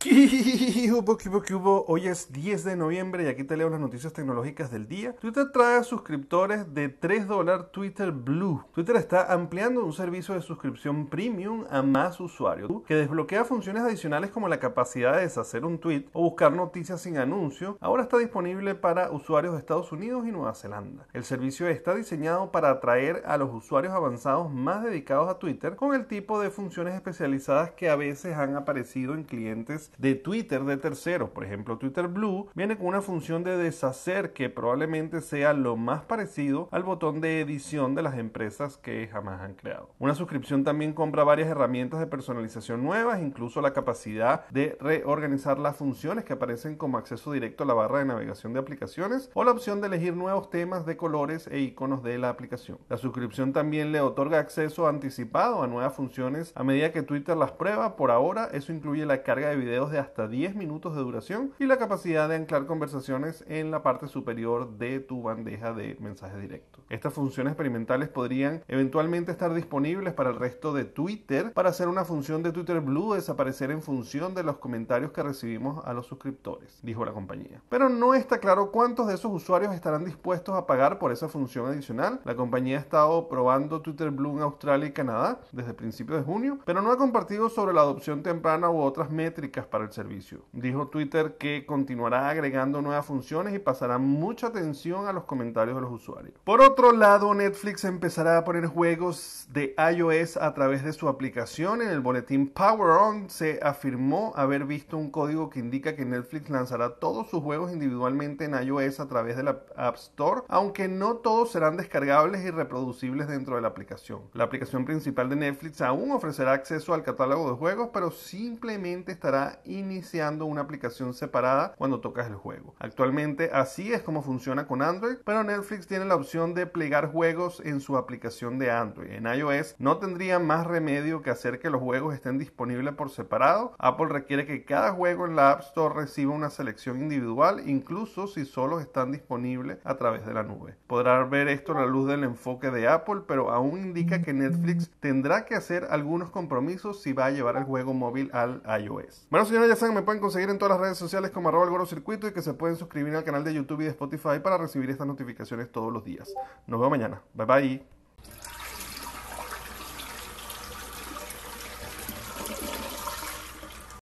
¿Qué hubo, qué hubo? Hoy es 10 de noviembre y aquí te leo las noticias tecnológicas del día. Twitter trae suscriptores de 3 dólares Twitter Blue. Twitter está ampliando un servicio de suscripción premium a más usuarios que desbloquea funciones adicionales como la capacidad de deshacer un tweet o buscar noticias sin anuncio. Ahora está disponible para usuarios de Estados Unidos y Nueva Zelanda. El servicio está diseñado para atraer a los usuarios avanzados más dedicados a Twitter con el tipo de funciones especializadas que a veces han aparecido en clientes de Twitter de terceros. Por ejemplo, Twitter Blue viene con una función de deshacer que probablemente sea lo más parecido al botón de edición de las empresas que jamás han creado. Una suscripción también compra varias herramientas de personalización nuevas, incluso la capacidad de reorganizar las funciones que aparecen como acceso directo a la barra de navegación de aplicaciones o la opción de elegir nuevos temas de colores e iconos de la aplicación. La suscripción también le otorga acceso anticipado a nuevas funciones a medida que Twitter las prueba. Por ahora, eso incluye la carga de videos de hasta 10 minutos de duración y la capacidad de anclar conversaciones en la parte superior de tu bandeja de mensajes directos. Estas funciones experimentales podrían eventualmente estar disponibles para el resto de Twitter para hacer una función de Twitter Blue desaparecer en función de los comentarios que recibimos a los suscriptores, dijo la compañía. Pero no está claro cuántos de esos usuarios estarán dispuestos a pagar por esa función adicional. La compañía ha estado probando Twitter Blue en Australia y Canadá desde principios de junio, pero no ha compartido sobre la adopción temprana u otras métricas para el servicio. Dijo Twitter que continuará agregando nuevas funciones y pasará mucha atención a los comentarios de los usuarios. Por otro lado, Netflix empezará a poner juegos de iOS a través de su aplicación. En el boletín Power On se afirmó haber visto un código que indica que Netflix lanzará todos sus juegos individualmente en iOS a través de la App Store, aunque no todos serán descargables y reproducibles dentro de la aplicación. La aplicación principal de Netflix aún ofrecerá acceso al catálogo de juegos, pero simplemente estará iniciando una aplicación separada cuando tocas el juego. Actualmente así es como funciona con Android, pero Netflix tiene la opción de plegar juegos en su aplicación de Android. En iOS no tendría más remedio que hacer que los juegos estén disponibles por separado. Apple requiere que cada juego en la App Store reciba una selección individual, incluso si solo están disponibles a través de la nube. Podrá ver esto a la luz del enfoque de Apple, pero aún indica que Netflix tendrá que hacer algunos compromisos si va a llevar el juego móvil al iOS. Bueno, señores, ya saben, me pueden conseguir en todas las redes sociales como arroba el Circuito y que se pueden suscribir al canal de YouTube y de Spotify para recibir estas notificaciones todos los días. Nos vemos mañana. Bye bye.